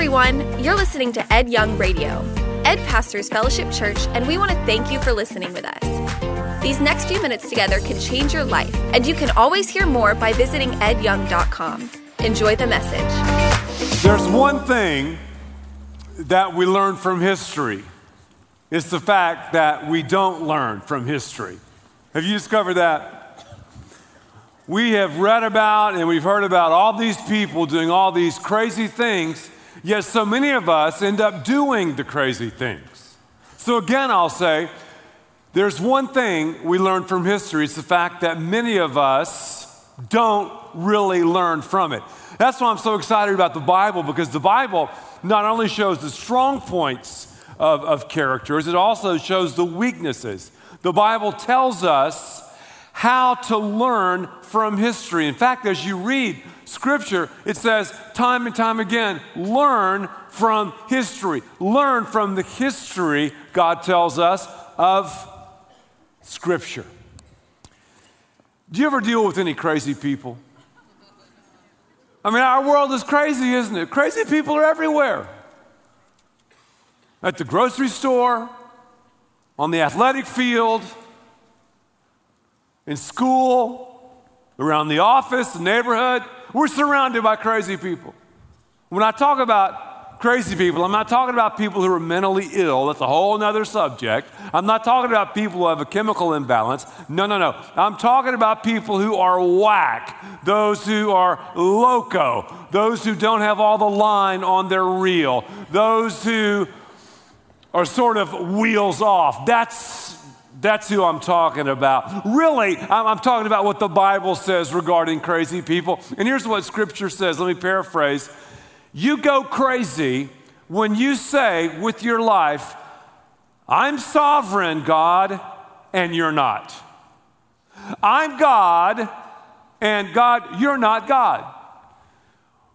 everyone. You're listening to Ed Young Radio, Ed Pastors Fellowship Church, and we want to thank you for listening with us. These next few minutes together can change your life, and you can always hear more by visiting edyoung.com. Enjoy the message. There's one thing that we learn from history. It's the fact that we don't learn from history. Have you discovered that? We have read about and we've heard about all these people doing all these crazy things, yet so many of us end up doing the crazy things. So, again, I'll say there's one thing we learn from history it's the fact that many of us don't really learn from it. That's why I'm so excited about the Bible because the Bible not only shows the strong points of, of characters, it also shows the weaknesses. The Bible tells us how to learn from history. In fact, as you read scripture, it says time and time again learn from history. Learn from the history, God tells us, of scripture. Do you ever deal with any crazy people? I mean, our world is crazy, isn't it? Crazy people are everywhere. At the grocery store, on the athletic field, in school, around the office, the neighborhood. We're surrounded by crazy people. When I talk about crazy people, I'm not talking about people who are mentally ill. That's a whole other subject. I'm not talking about people who have a chemical imbalance. No, no, no. I'm talking about people who are whack, those who are loco, those who don't have all the line on their reel, those who are sort of wheels off. That's that's who I'm talking about. Really, I'm, talking about what the Bible says regarding crazy people. And here's what Scripture says. Let me paraphrase. You go crazy when you say with your life, I'm sovereign, God, and you're not. I'm God, and God, you're not God.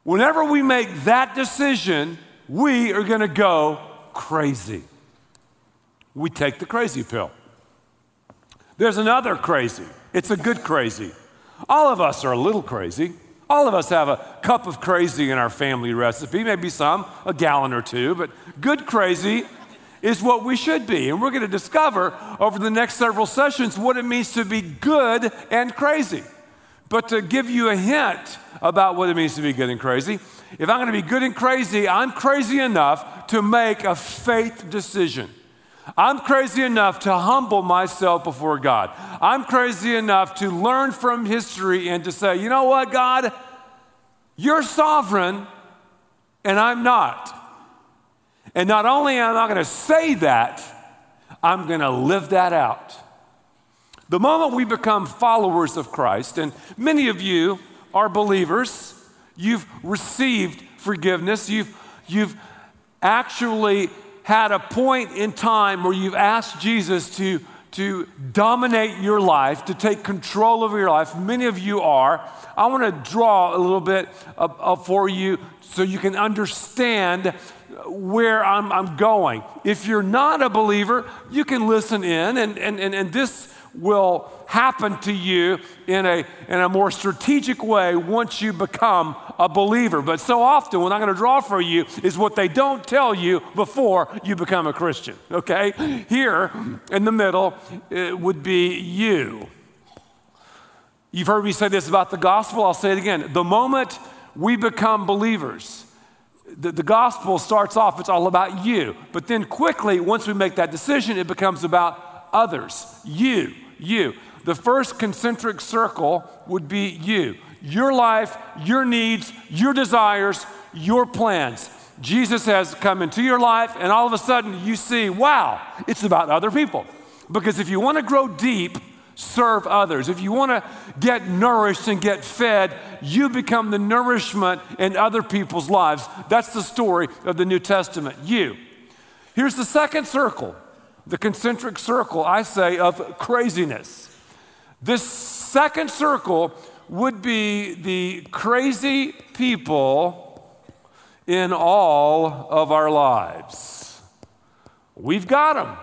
Whenever we make that decision, we are going to go crazy. We take the crazy pill. There's another crazy. It's a good crazy. All of us are a little crazy. All of us have a cup of crazy in our family recipe, maybe some, a gallon or two, but good crazy is what we should be. And we're going to discover over the next several sessions what it means to be good and crazy. But to give you a hint about what it means to be good and crazy, if I'm going to be good and crazy, I'm crazy enough to make a faith decision. I'm crazy enough to humble myself before God. I'm crazy enough to learn from history and to say, you know what, God? You're sovereign and I'm not. And not only am I going to say that, I'm going to live that out. The moment we become followers of Christ, and many of you are believers, you've received forgiveness, you've, you've actually had a point in time where you've asked Jesus to, to dominate your life, to take control of your life, many of you are. I want to draw a little bit for you so you can understand where I'm, I'm, going. If you're not a believer, you can listen in, and, and, and, and this will happen to you in a, in a more strategic way once you become a believer. But so often, what I'm going to draw for you is what they don't tell you before you become a Christian, okay? Here in the middle it would be you. You've heard me say this about the gospel, I'll say it again. The moment we become believers, the, the, gospel starts off, it's all about you. But then quickly, once we make that decision, it becomes about others. You, you. The first concentric circle would be you your life, your needs, your desires, your plans. Jesus has come into your life, and all of a sudden you see, wow, it's about other people. Because if you want to grow deep, serve others. If you want to get nourished and get fed, you become the nourishment in other people's lives. That's the story of the New Testament. You. Here's the second circle, the concentric circle, I say, of craziness. This second circle would be the crazy people in all of our lives. We've got them.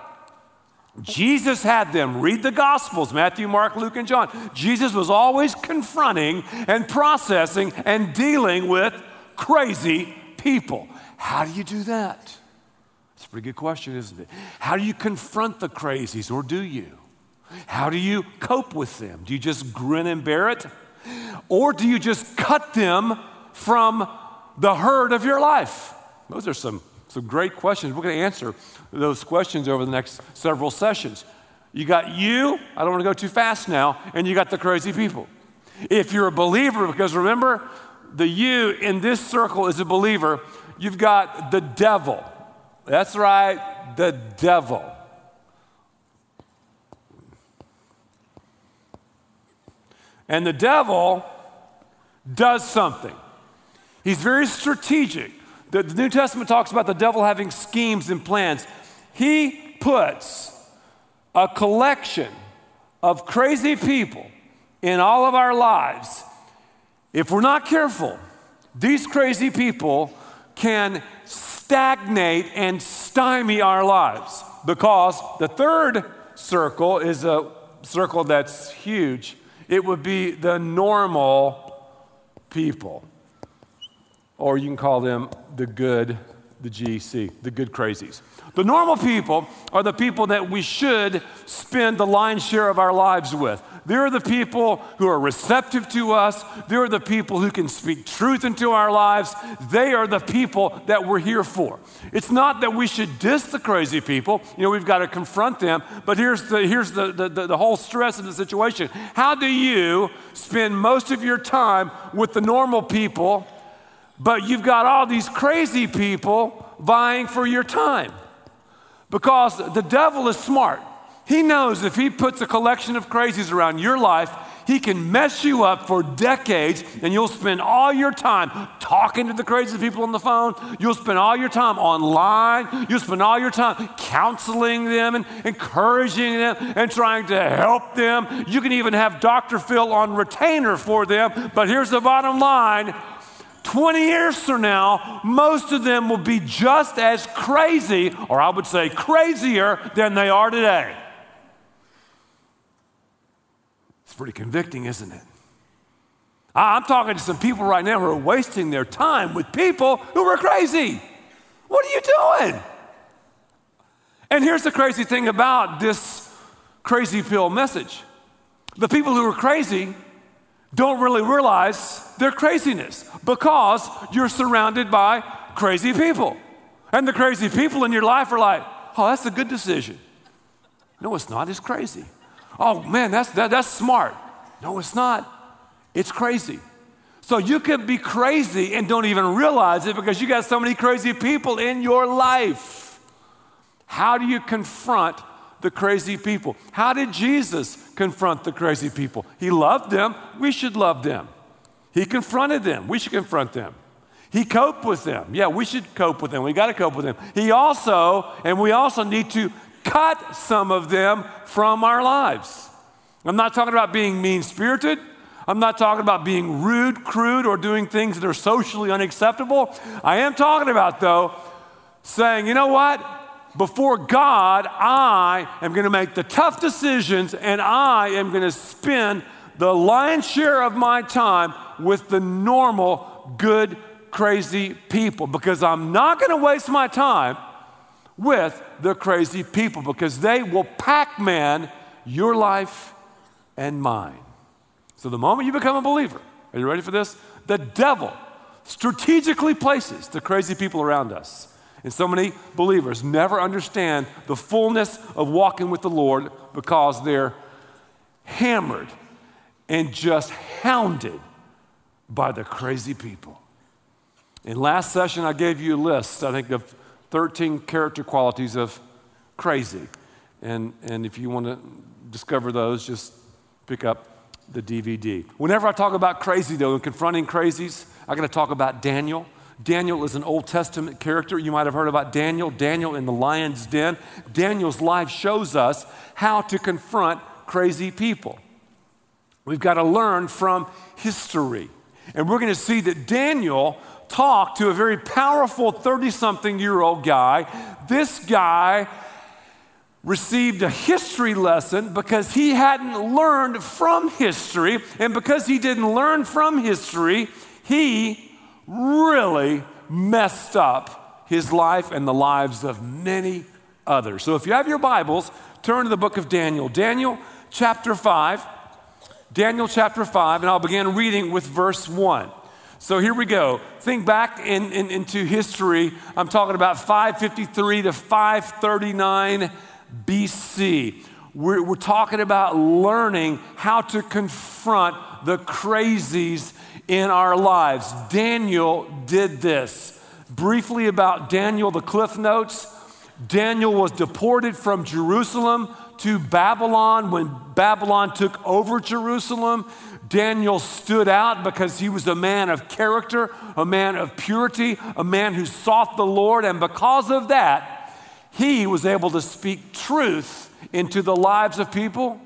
Jesus had them. Read the Gospels Matthew, Mark, Luke, and John. Jesus was always confronting and processing and dealing with crazy people. How do you do that? It's a pretty good question, isn't it? How do you confront the crazies, or do you? How do you cope with them? Do you just grin and bear it? Or do you just cut them from the herd of your life? Those are some, some great questions. We're going to answer those questions over the next several sessions. You got you, I don't want to go too fast now, and you got the crazy people. If you're a believer, because remember, the you in this circle is a believer, you've got the devil. That's right, the devil. And the devil does something. He's very strategic. The, New Testament talks about the devil having schemes and plans. He puts a collection of crazy people in all of our lives. If we're not careful, these crazy people can stagnate and stymie our lives because the third circle is a circle that's huge it would be the normal people. Or you can call them the good, the GC, the good crazies. The normal people are the people that we should spend the lion's share of our lives with. They're the people who are receptive to us. They're the people who can speak truth into our lives. They are the people that we're here for. It's not that we should diss the crazy people. You know, we've got to confront them. But here's the, here's the, the, the, the whole stress of the situation. How do you spend most of your time with the normal people, but you've got all these crazy people vying for your time? Because the devil is smart. He knows if he puts a collection of crazies around your life, he can mess you up for decades, and you'll spend all your time talking to the crazy people on the phone. You'll spend all your time online. You'll spend all your time counseling them and encouraging them and trying to help them. You can even have Dr. Phil on retainer for them. But here's the bottom line 20 years from now, most of them will be just as crazy, or I would say crazier, than they are today. It's pretty convicting, isn't it? I'm talking to some people right now who are wasting their time with people who are crazy. What are you doing? And here's the crazy thing about this crazy pill message the people who are crazy don't really realize their craziness because you're surrounded by crazy people. And the crazy people in your life are like, oh, that's a good decision. No, it's not. It's crazy. Oh man, that's, that, that's smart. No, it's not. It's crazy. So you can be crazy and don't even realize it because you got so many crazy people in your life. How do you confront the crazy people? How did Jesus confront the crazy people? He loved them. We should love them. He confronted them. We should confront them. He coped with them. Yeah, we should cope with them. We got to cope with them. He also, and we also need to cut some of them from our lives. I'm not talking about being mean spirited. I'm not talking about being rude, crude, or doing things that are socially unacceptable. I am talking about, though, saying, you know what? Before God, I am going to make the tough decisions and I am going to spend the lion's share of my time with the normal, good, crazy people because I'm not going to waste my time with the crazy people because they will Pac Man your life and mine. So, the moment you become a believer, are you ready for this? The devil strategically places the crazy people around us. And so many believers never understand the fullness of walking with the Lord because they're hammered and just hounded by the crazy people. In last session, I gave you a list, I think, of 13 character qualities of crazy. And, and if you want to discover those, just pick up the DVD. Whenever I talk about crazy, though, and confronting crazies, I'm going to talk about Daniel. Daniel is an Old Testament character. You might have heard about Daniel, Daniel in the lion's den. Daniel's life shows us how to confront crazy people. We've got to learn from history. And we're going to see that Daniel talked to a very powerful 30 something year old guy. This guy received a history lesson because he hadn't learned from history. And because he didn't learn from history, he really messed up his life and the lives of many others. So if you have your Bibles, turn to the book of Daniel. Daniel chapter 5. Daniel chapter 5, and I'll begin reading with verse 1. So here we go. Think back in, in, into history. I'm talking about 553 to 539 BC. We're, we're talking about learning how to confront the crazies in our lives. Daniel did this. Briefly about Daniel, the Cliff Notes. Daniel was deported from Jerusalem to Babylon when Babylon took over Jerusalem. Daniel stood out because he was a man of character, a man of purity, a man who sought the Lord, and because of that, he was able to speak truth into the lives of people,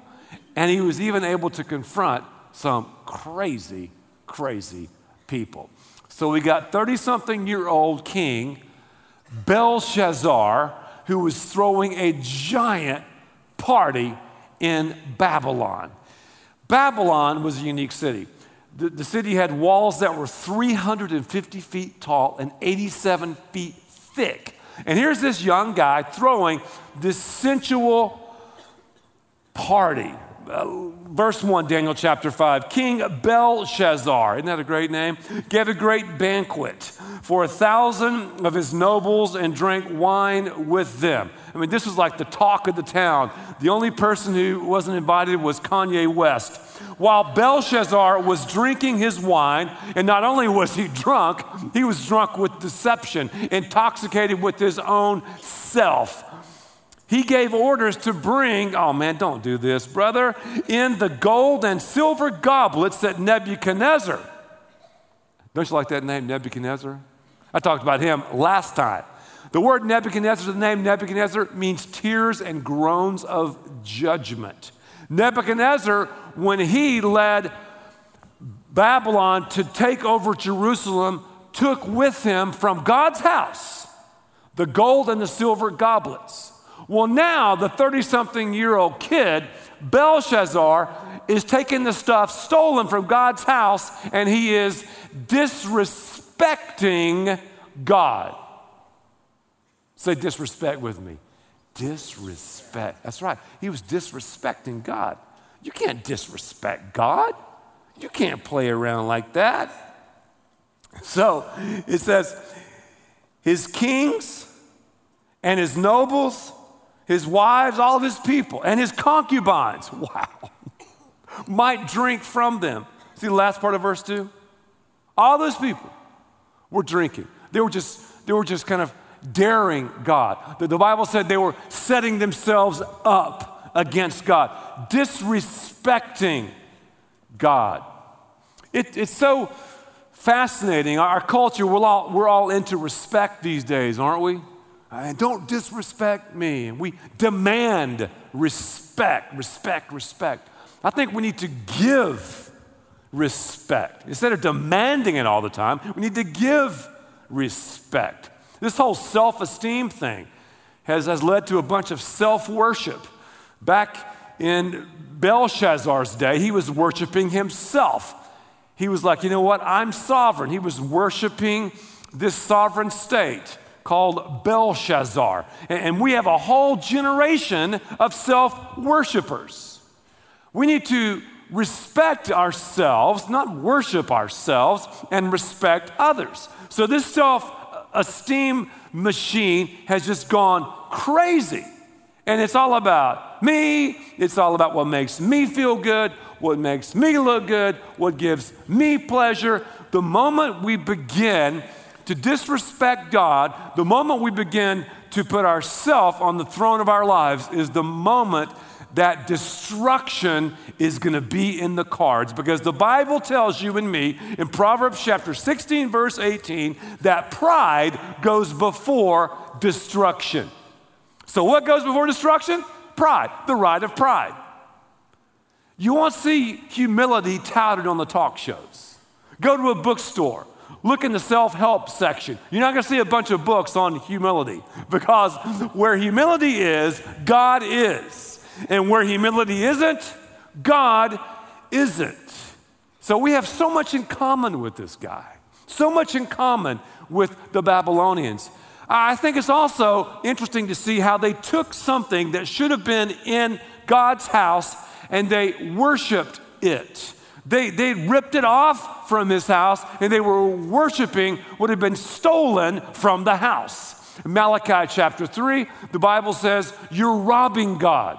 and he was even able to confront some crazy, crazy people. So we got 30 something year old king Belshazzar, who was throwing a giant party in Babylon. Babylon was a unique city. The, the, city had walls that were 350 feet tall and 87 feet thick. And here's this young guy throwing this sensual party. Verse 1, Daniel chapter 5. King Belshazzar, isn't that a great name? Gave a great banquet for a thousand of his nobles and drank wine with them. I mean, this was like the talk of the town. The only person who wasn't invited was Kanye West. While Belshazzar was drinking his wine, and not only was he drunk, he was drunk with deception, intoxicated with his own self. He gave orders to bring, oh man, don't do this, brother, in the gold and silver goblets that Nebuchadnezzar. Don't you like that name, Nebuchadnezzar? I talked about him last time. The word Nebuchadnezzar, the name Nebuchadnezzar, means tears and groans of judgment. Nebuchadnezzar, when he led Babylon to take over Jerusalem, took with him from God's house the gold and the silver goblets. Well, now the 30 something year old kid, Belshazzar, is taking the stuff stolen from God's house and he is disrespecting God. Say disrespect with me. Disrespect. That's right. He was disrespecting God. You can't disrespect God. You can't play around like that. So it says, his kings and his nobles his wives, all of his people, and his concubines, wow, might drink from them. See the last part of verse 2? All those people were drinking. They were just, they were just kind of daring God. The, the Bible said they were setting themselves up against God, disrespecting God. It, it's so fascinating. Our culture, we're all, we're all into respect these days, aren't we? Uh, and don't disrespect me. And we demand respect, respect, respect. I think we need to give respect. Instead of demanding it all the time, we need to give respect. This whole self esteem thing has, has led to a bunch of self worship. Back in Belshazzar's day, he was worshiping himself. He was like, you know what? I'm sovereign. He was worshiping this sovereign state called Belshazzar. And we have a whole generation of self worshipers. We need to respect ourselves, not worship ourselves, and respect others. So this self esteem machine has just gone crazy. And it's all about me, it's all about what makes me feel good, what makes me look good, what gives me pleasure. The moment we begin to disrespect God, the moment we begin to put ourselves on the throne of our lives, is the moment that destruction is going to be in the cards because the Bible tells you and me in Proverbs chapter 16, verse 18, that pride goes before destruction. So, what goes before destruction? Pride, the right of pride. You won't see humility touted on the talk shows. Go to a bookstore Look in the self help section. You're not going to see a bunch of books on humility because where humility is, God is. And where humility isn't, God isn't. So we have so much in common with this guy, so much in common with the Babylonians. I think it's also interesting to see how they took something that should have been in God's house and they worshiped it. They, they ripped it off from his house and they were worshiping what had been stolen from the house. Malachi chapter 3, the Bible says, You're robbing God.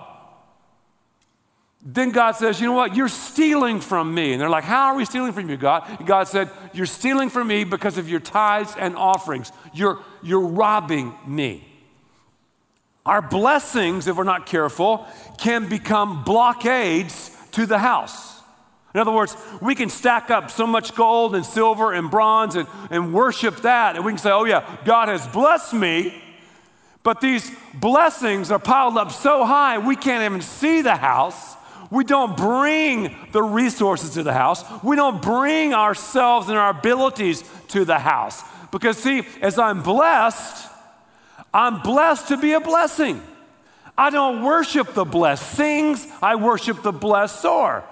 Then God says, You know what? You're stealing from me. And they're like, How are we stealing from you, God? And God said, You're stealing from me because of your tithes and offerings. You're, you're robbing me. Our blessings, if we're not careful, can become blockades to the house. In other words, we can stack up so much gold and silver and bronze and, and worship that, and we can say, oh, yeah, God has blessed me. But these blessings are piled up so high, we can't even see the house. We don't bring the resources to the house. We don't bring ourselves and our abilities to the house. Because, see, as I'm blessed, I'm blessed to be a blessing. I don't worship the blessings, I worship the blessor.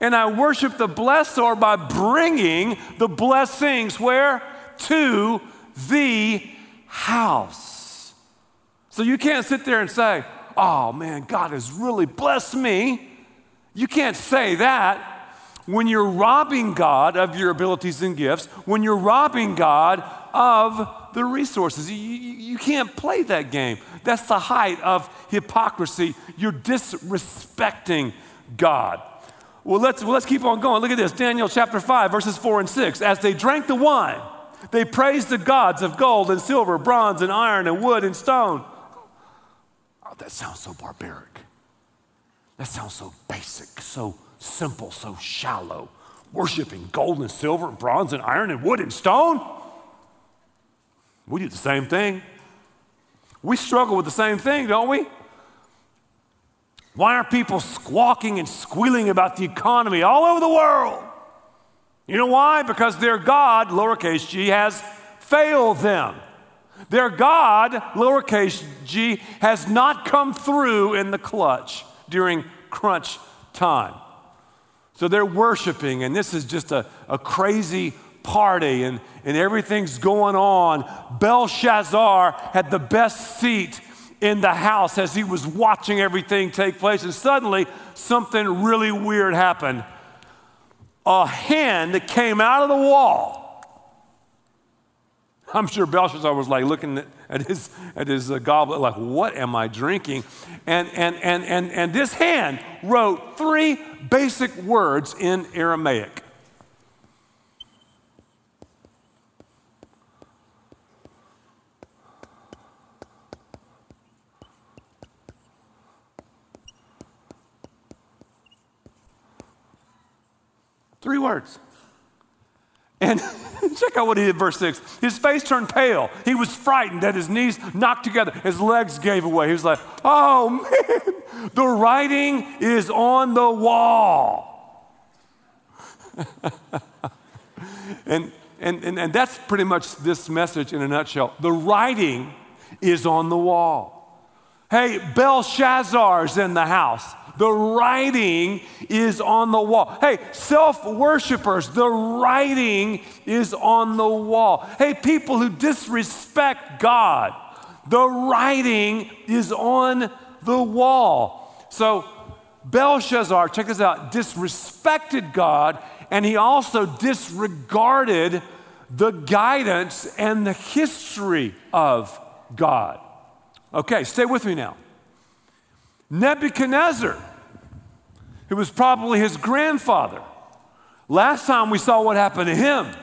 And I worship the blessor by bringing the blessings where? To the house. So you can't sit there and say, oh man, God has really blessed me. You can't say that when you're robbing God of your abilities and gifts, when you're robbing God of the resources. You, you, you, can't play that game. That's the height of hypocrisy. You're disrespecting God. Well, let's, well, let's keep on going. Look at this Daniel chapter 5, verses 4 and 6. As they drank the wine, they praised the gods of gold and silver, bronze and iron and wood and stone. Oh, that sounds so barbaric. That sounds so basic, so simple, so shallow. Worshiping gold and silver, and bronze and iron and wood and stone? We do the same thing. We struggle with the same thing, don't we? Why are people squawking and squealing about the economy all over the world? You know why? Because their God, lowercase g, has failed them. Their God, lowercase g, has not come through in the clutch during crunch time. So they're worshiping, and this is just a, a crazy party, and, and everything's going on. Belshazzar had the best seat in the house as he was watching everything take place, and suddenly something really weird happened. A hand came out of the wall. I'm sure Belshazzar was like looking at his, at his uh, goblet, like, what am I drinking? And, and, and, and, and this hand wrote three basic words in Aramaic Three words. And check out what he did, verse 6. His face turned pale. He was frightened that his knees knocked together. His legs gave away. He was like, oh man, the writing is on the wall. and, and, and, and that's pretty much this message in a nutshell. The writing is on the wall. Hey, Belshazzar's in the house. The writing is on the wall. Hey, self worshipers, the writing is on the wall. Hey, people who disrespect God, the writing is on the wall. So, Belshazzar, check this out, disrespected God, and he also disregarded the guidance and the history of God. Okay, stay with me now. Nebuchadnezzar, who was probably his grandfather. Last time we saw what happened to him.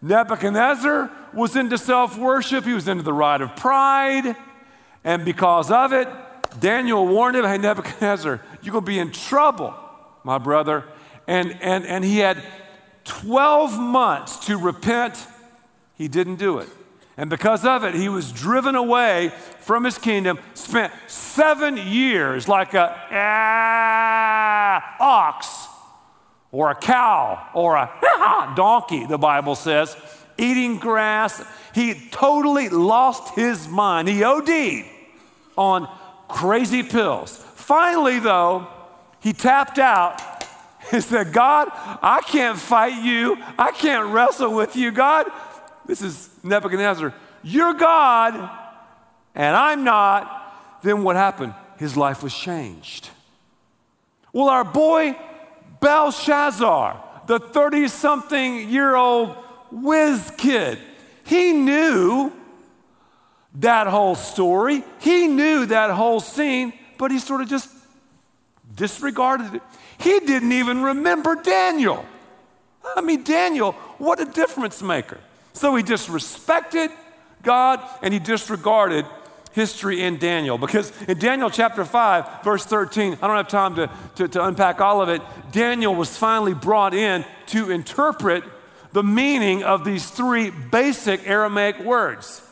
Nebuchadnezzar was into self worship, he was into the ride of pride, and because of it, Daniel warned him, Hey, Nebuchadnezzar, you're going to be in trouble, my brother. And, and, and he had 12 months to repent. He didn't do it. And because of it, he was driven away from his kingdom, spent seven years like a ah, ox or a cow or a donkey, the Bible says, eating grass. He totally lost his mind. He OD'd on crazy pills. Finally, though, he tapped out and said, God, I can't fight you. I can't wrestle with you. God, this is Nebuchadnezzar. You're God and I'm not, then what happened? His life was changed. Well, our boy Belshazzar, the 30 something year old whiz kid, he knew that whole story. He knew that whole scene, but he sort of just disregarded it. He didn't even remember Daniel. I mean, Daniel, what a difference maker. So he disrespected God and he disregarded history in Daniel. Because in Daniel chapter 5, verse 13, I don't have time to, to, to, unpack all of it. Daniel was finally brought in to interpret the meaning of these three basic Aramaic words.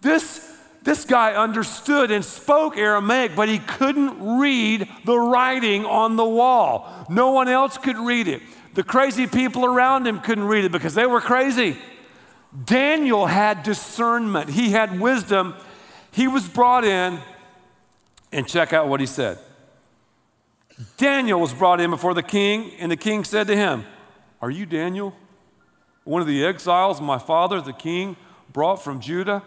This, this guy understood and spoke Aramaic, but he couldn't read the writing on the wall. No one else could read it. The crazy people around him couldn't read it because they were crazy. Daniel had discernment, he had wisdom. He was brought in, and check out what he said. Daniel was brought in before the king, and the king said to him, Are you Daniel, one of the exiles my father, the king, brought from Judah?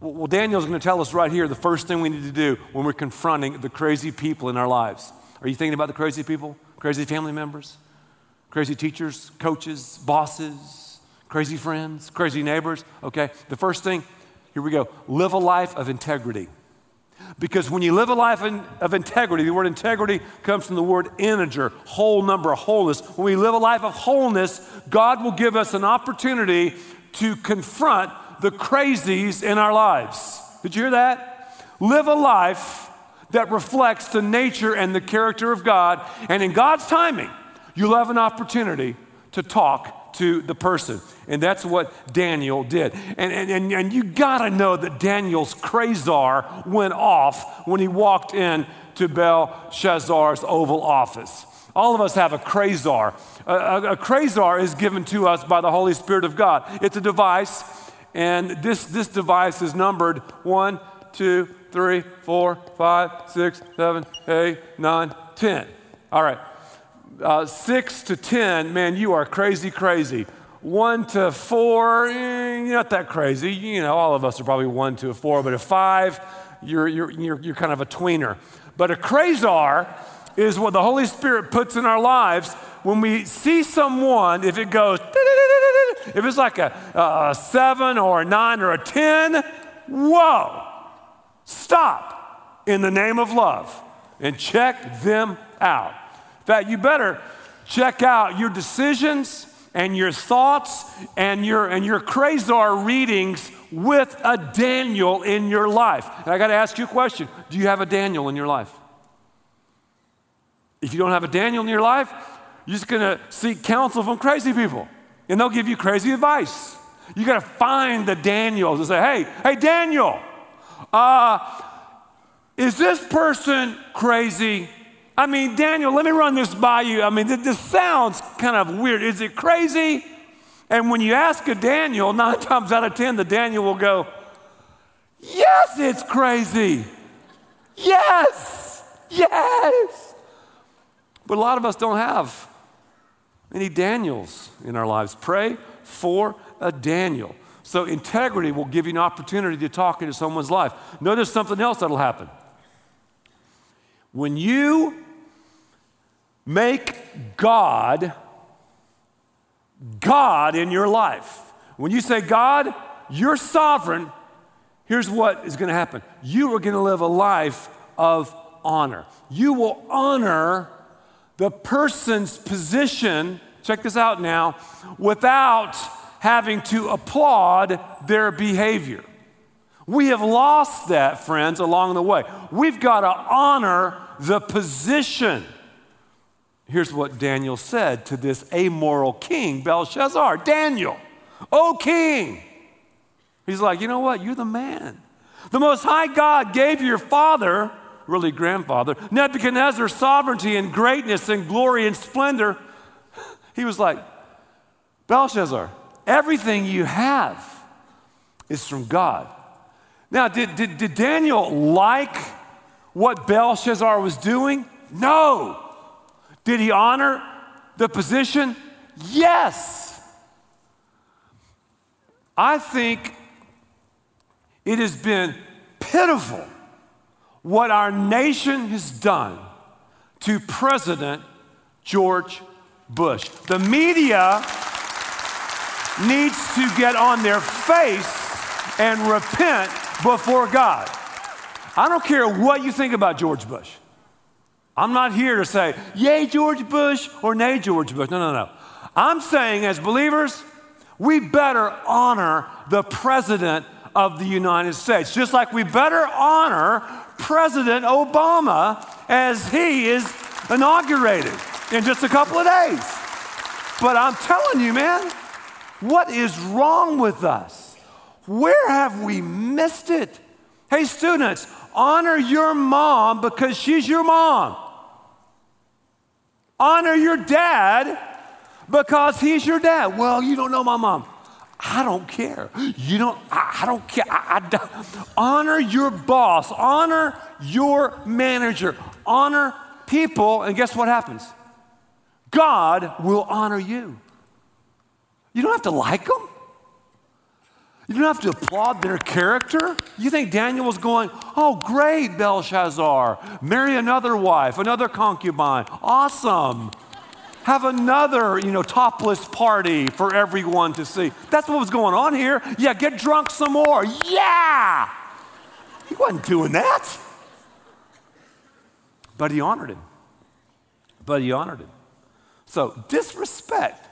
Well, Daniel's going to tell us right here the first thing we need to do when we're confronting the crazy people in our lives. Are you thinking about the crazy people? Crazy family members? Crazy teachers, coaches, bosses, crazy friends, crazy neighbors? Okay, the first thing, here we go live a life of integrity. Because when you live a life in, of integrity, the word integrity comes from the word integer, whole number, wholeness. When we live a life of wholeness, God will give us an opportunity to confront the crazies in our lives. Did you hear that? Live a life that reflects the nature and the character of God. And in God's timing, you'll have an opportunity to talk to the person. And that's what Daniel did. And, and, and, and you gotta know that Daniel's Krasar went off when he walked in to Belshazzar's Oval Office. All of us have a Krasar. A, a, a Krasar is given to us by the Holy Spirit of God. It's a device and this, this device is numbered one, two, three, four, five, six, seven, eight, nine, ten. All right. Uh, six to 10, man, you are crazy, crazy. One to four, eh, you're not that crazy. You know, all of us are probably one to a four, but a five, you're, you're, you're, you're kind of a tweener. But a krasar is what the Holy Spirit puts in our lives when we see someone, if it goes, if it's like a, a seven or a nine or a 10, whoa, stop in the name of love and check them out. In fact, you better check out your decisions and your thoughts and your, and your Krasar readings with a Daniel in your life. And I got to ask you a question Do you have a Daniel in your life? If you don't have a Daniel in your life, you're just going to seek counsel from crazy people, and they'll give you crazy advice. You got to find the Daniels and say, hey, hey, Daniel, uh, is this person crazy? I mean, Daniel, let me run this by you. I mean, this sounds kind of weird. Is it crazy? And when you ask a Daniel, nine times out of ten, the Daniel will go, Yes, it's crazy. Yes, yes. But a lot of us don't have any Daniels in our lives. Pray for a Daniel. So, integrity will give you an opportunity to talk into someone's life. Notice something else that'll happen. When you make God God in your life, when you say, God, you're sovereign, here's what is going to happen. You are going to live a life of honor. You will honor the person's position, check this out now, without having to applaud their behavior. We have lost that, friends, along the way. We've got to honor the position. Here's what Daniel said to this amoral king, Belshazzar Daniel, O king. He's like, you know what? You're the man. The Most High God gave your father really grandfather, Nebuchadnezzar sovereignty and greatness and glory and splendor, he was like, Belshazzar, everything you have is from God. Now, did, did, did Daniel like what Belshazzar was doing? No. Did he honor the position? Yes. I think it has been pitiful what our nation has done to President George Bush. The media needs to get on their face and repent before God. I don't care what you think about George Bush. I'm not here to say, yay, George Bush, or nay, George Bush. No, no, no. I'm saying, as believers, we better honor the President of the United States, just like we better honor President Obama as he is inaugurated in just a couple of days. But I'm telling you, man, what is wrong with us? Where have we missed it? Hey, students, honor your mom because she's your mom. Honor your dad because he's your dad. Well, you don't know my mom. I don't care. You don't, I, I don't care. I, I don't. Honor your boss, honor your manager, honor people, and guess what happens? God will honor you. You don't have to like them. You don't have to applaud their character. You think Daniel was going, oh, great, Belshazzar, marry another wife, another concubine. Awesome. Have another, you know, topless party for everyone to see. That's what was going on here. Yeah, get drunk some more. Yeah. He wasn't doing that. But he honored him. But he honored him. So, disrespect.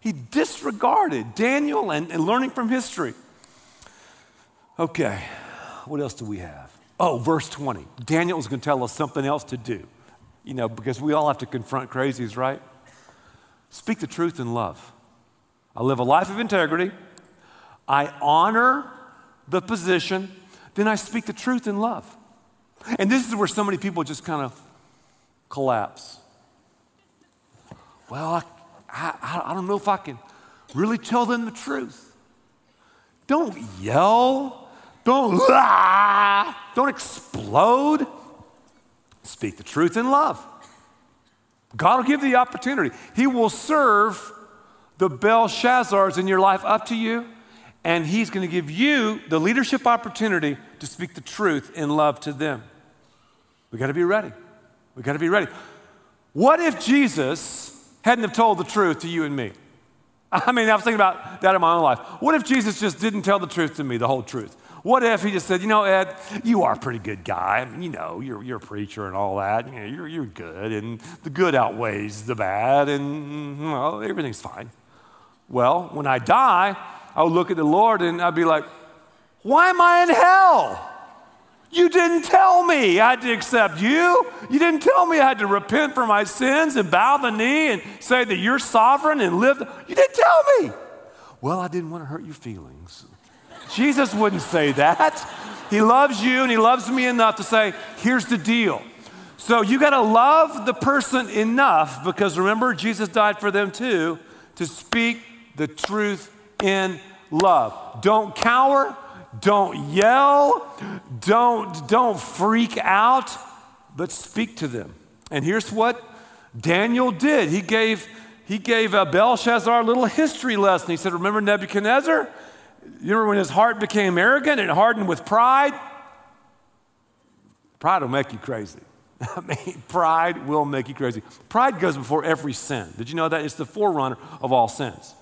He disregarded Daniel and, and learning from history. Okay, what else do we have? Oh, verse 20. Daniel is going to tell us something else to do. You know, because we all have to confront crazies, right? Speak the truth in love. I live a life of integrity. I honor the position. Then I speak the truth in love. And this is where so many people just kind of collapse. Well, I, I, I don't know if I can really tell them the truth. Don't yell. Don't ah, don't explode. Speak the truth in love. God will give you the opportunity. He will serve the Belshazzars in your life up to you, and He's going to give you the leadership opportunity to speak the truth in love to them. We got to be ready. We got to be ready. What if Jesus hadn't have told the truth to you and me? I mean, I was thinking about that in my own life. What if Jesus just didn't tell the truth to me, the whole truth? What if he just said, you know, Ed, you are a pretty good guy. I mean, you know, you're, you're a preacher and all that. You know, you're, you're good, and the good outweighs the bad, and mm, well, everything's fine. Well, when I die, I'll look at the Lord and I'd be like, why am I in hell? You didn't tell me I had to accept you. You didn't tell me I had to repent for my sins and bow the knee and say that you're sovereign and live. You didn't tell me. Well, I didn't want to hurt your feelings. Jesus wouldn't say that. He loves you and he loves me enough to say, here's the deal. So you got to love the person enough because remember, Jesus died for them too, to speak the truth in love. Don't cower, don't yell, don't, don't freak out, but speak to them. And here's what Daniel did. He gave, he gave uh, Belshazzar a little history lesson. He said, Remember Nebuchadnezzar? You remember when his heart became arrogant and hardened with pride? Pride will make you crazy. I mean, pride will make you crazy. Pride goes before every sin. Did you know that? It's the forerunner of all sins.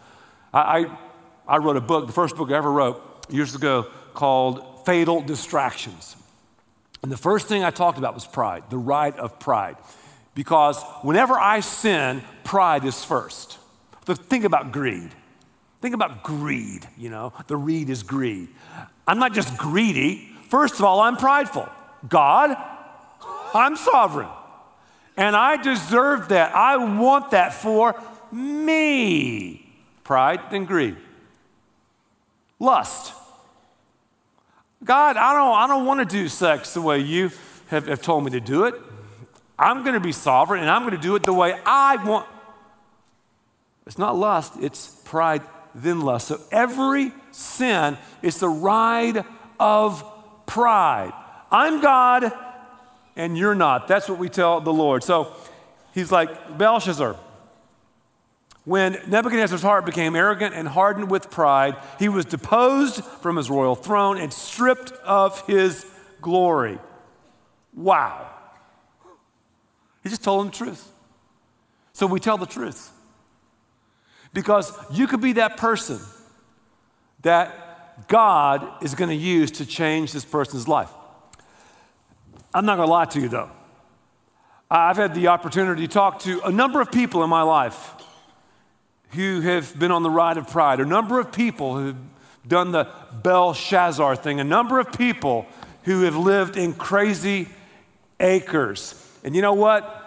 I, I, I wrote a book, the first book I ever wrote years ago, called Fatal Distractions. And the first thing I talked about was pride, the right of pride. Because whenever I sin, pride is first. think about greed. Think about greed, you know, the reed is greed. I'm not just greedy. First of all, I'm prideful. God, I'm sovereign. And I deserve that. I want that for me. Pride, and greed. Lust. God, I don't, I don't want to do sex the way you have, have told me to do it. I'm going to be sovereign and I'm going to do it the way I want. It's not lust, it's pride then lust. So every sin is the ride of pride. I'm God and you're not. That's what we tell the Lord. So he's like, Belshazzar, When Nebuchadnezzar's heart became arrogant and hardened with pride, he was deposed from his royal throne and stripped of his glory. Wow. He just told him the truth. So we tell the truth. Because you could be that person that God is going to use to change this person's life. I'm not going to lie to you though. I've had the opportunity to talk to a number of people in my life who have been on the ride of pride, a number of people who've done the Belshazzar thing, a number of people who have lived in crazy acres. And you know what?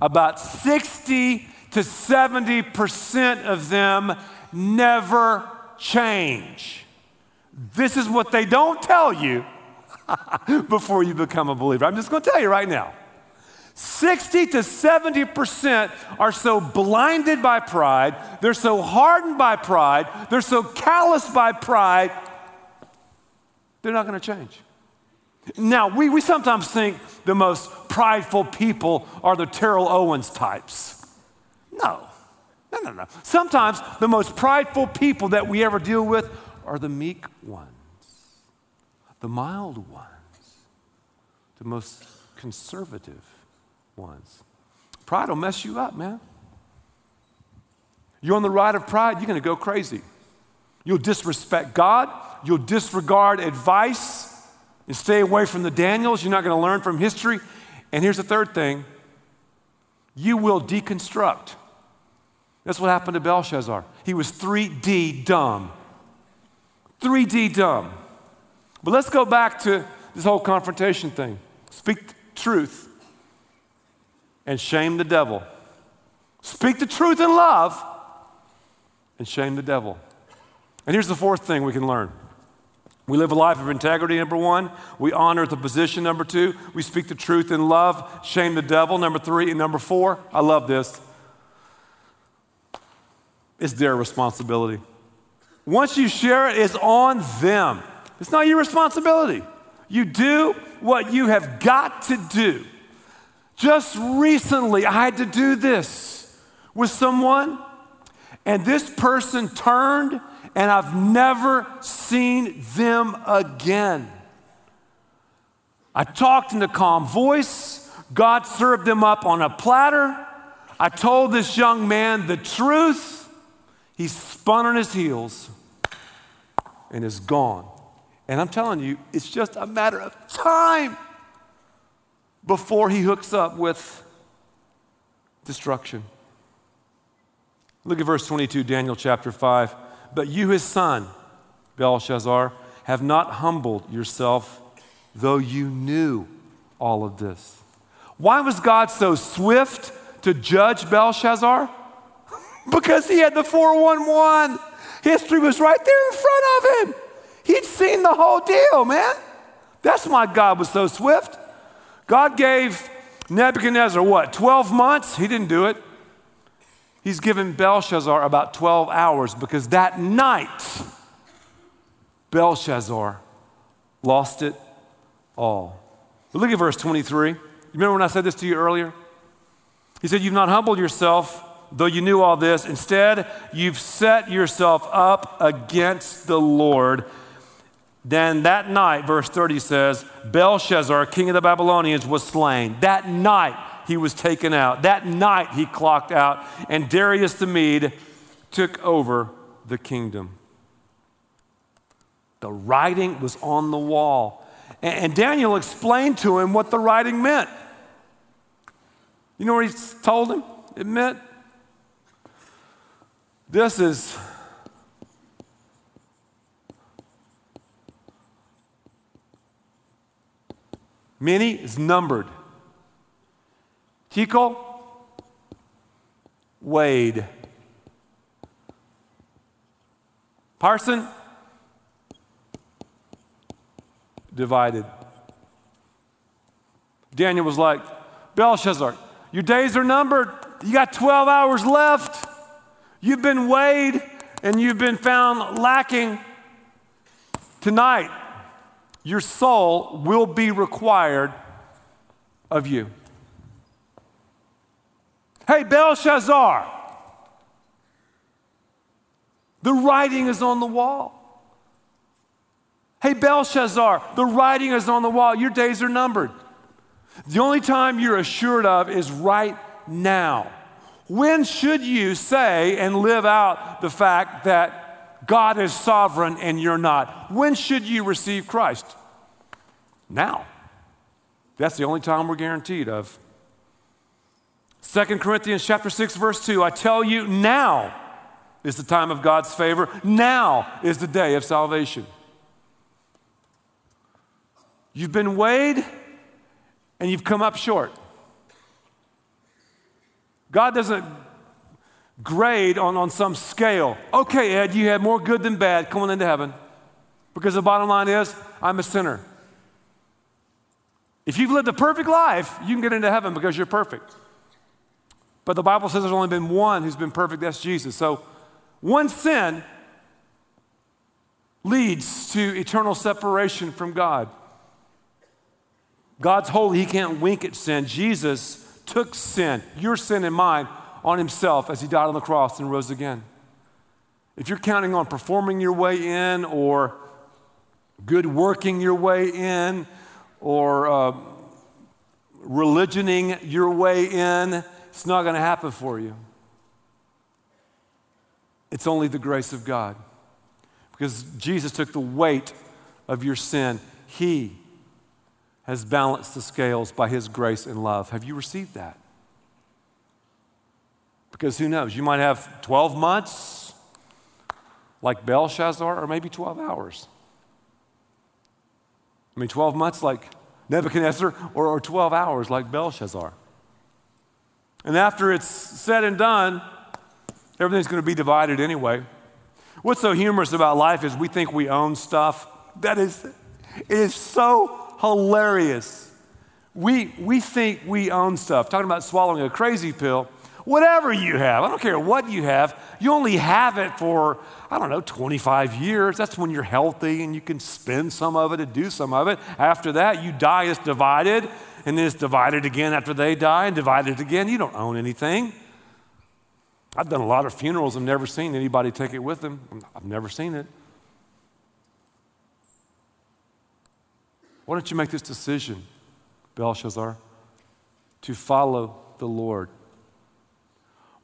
About 60 to 70% of them never change. This is what they don't tell you before you become a believer. I'm just going to tell you right now. 60 to 70% are so blinded by pride, they're so hardened by pride, they're so calloused by pride, they're not going to change. Now, we, we sometimes think the most prideful people are the Terrell Owens types. No, no, no, no. Sometimes the most prideful people that we ever deal with are the meek ones, the mild ones, the most conservative ones. Pride will mess you up, man. You're on the ride of pride, you're going to go crazy. You'll disrespect God, you'll disregard advice and stay away from the Daniels. You're not going to learn from history. And here's the third thing you will deconstruct. That's what happened to Belshazzar. He was 3D dumb. 3D dumb. But let's go back to this whole confrontation thing. Speak truth and shame the devil. Speak the truth in love and shame the devil. And here's the fourth thing we can learn. We live a life of integrity, number one. We honor the position, number two. We speak the truth in love, shame the devil, number three. And number four, I love this. It's their responsibility. Once you share it, it's on them. It's not your responsibility. You do what you have got to do. Just recently, I had to do this with someone, and this person turned, and I've never seen them again. I talked in a calm voice. God served them up on a platter. I told this young man the truth. He spun on his heels and is gone. And I'm telling you, it's just a matter of time before he hooks up with destruction. Look at verse 22, Daniel chapter 5. But you, his son, Belshazzar, have not humbled yourself, though you knew all of this. Why was God so swift to judge Belshazzar? Because he had the 411. History was right there in front of him. He'd seen the whole deal, man. That's why God was so swift. God gave Nebuchadnezzar what, 12 months? He didn't do it. He's given Belshazzar about 12 hours because that night, Belshazzar lost it all. But look at verse 23. You remember when I said this to you earlier? He said, You've not humbled yourself, though you knew all this. Instead, you've set yourself up against the Lord then that night, verse 30 says, Belshazzar, king of the Babylonians, was slain. That night he was taken out. That night he clocked out, and Darius the Mede took over the kingdom. The writing was on the wall. And Daniel explained to him what the writing meant. You know what he told him it meant? This is Mene is numbered. Tekel weighed. Parsin, divided. Daniel was like, Belshazzar, your days are numbered. You got 12 hours left. You've been weighed and you've been found lacking. Tonight, your soul will be required of you. Hey, Belshazzar, The writing is on the wall. Hey, Belshazzar, the writing is on the wall. Your days are numbered. The only time you're assured of is right now. When should you say and live out the fact that God is sovereign and you're not? When should you receive Christ? Now. That's the only time we're guaranteed of. 2 Corinthians chapter 6 verse 2 I tell you now is the time of God's favor now is the day of salvation You've been weighed and you've come up short God doesn't grade on, on some scale. Okay, Ed, you had more good than bad coming into heaven. Because the bottom line is, I'm a sinner. If you've lived a perfect life, you can get into heaven because you're perfect. But the Bible says there's only been one who's been perfect, that's Jesus. So one sin leads to eternal separation from God. God's holy, He can't wink at sin. Jesus took sin, your sin and mine, on Himself as He died on the cross and rose again. If you're counting on performing your way in or good working your way in, or uh, religioning your way in, it's not going to happen for you. It's only the grace of God. Because Jesus took the weight of your sin. He has balanced the scales by His grace and love. Have you received that? Because who knows? You might have 12 months like Belshazzar, or maybe 12 hours. I mean, 12 months like Nebuchadnezzar, or, or 12 hours like Belshazzar. And after it's said and done, everything's going to be divided anyway. What's so humorous about life is we think we own stuff. That is, it is so hilarious. We, we think we own stuff. Talking about swallowing a crazy pill. Whatever you have, I don't care what you have, you only have it for, I don't know, 25 years. That's when you're healthy and you can spend some of it and do some of it. After that, you die, it's divided, and then it's divided again after they die and divided again. You don't own anything. I've done a lot of funerals and never seen anybody take it with them. I've never seen it. Why don't you make this decision, Belshazzar, to follow the Lord?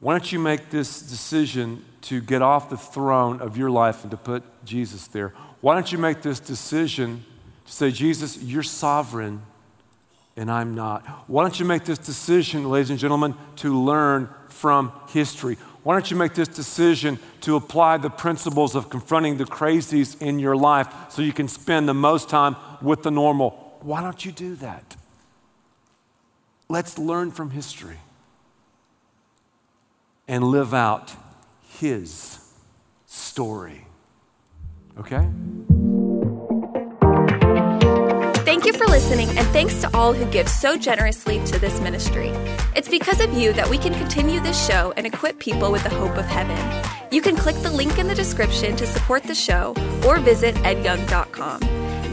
Why don't you make this decision to get off the throne of your life and to put Jesus there? Why don't you make this decision to say, Jesus, you're sovereign and I'm not? Why don't you make this decision, ladies and gentlemen, to learn from history? Why don't you make this decision to apply the principles of confronting the crazies in your life so you can spend the most time with the normal? Why don't you do that? Let's learn from history and live out His story. Okay? Thank you for listening, and thanks to all who give so generously to this ministry. It's because of you that we can continue this show and equip people with the hope of heaven. You can click the link in the description to support the show or visit edyoung.com.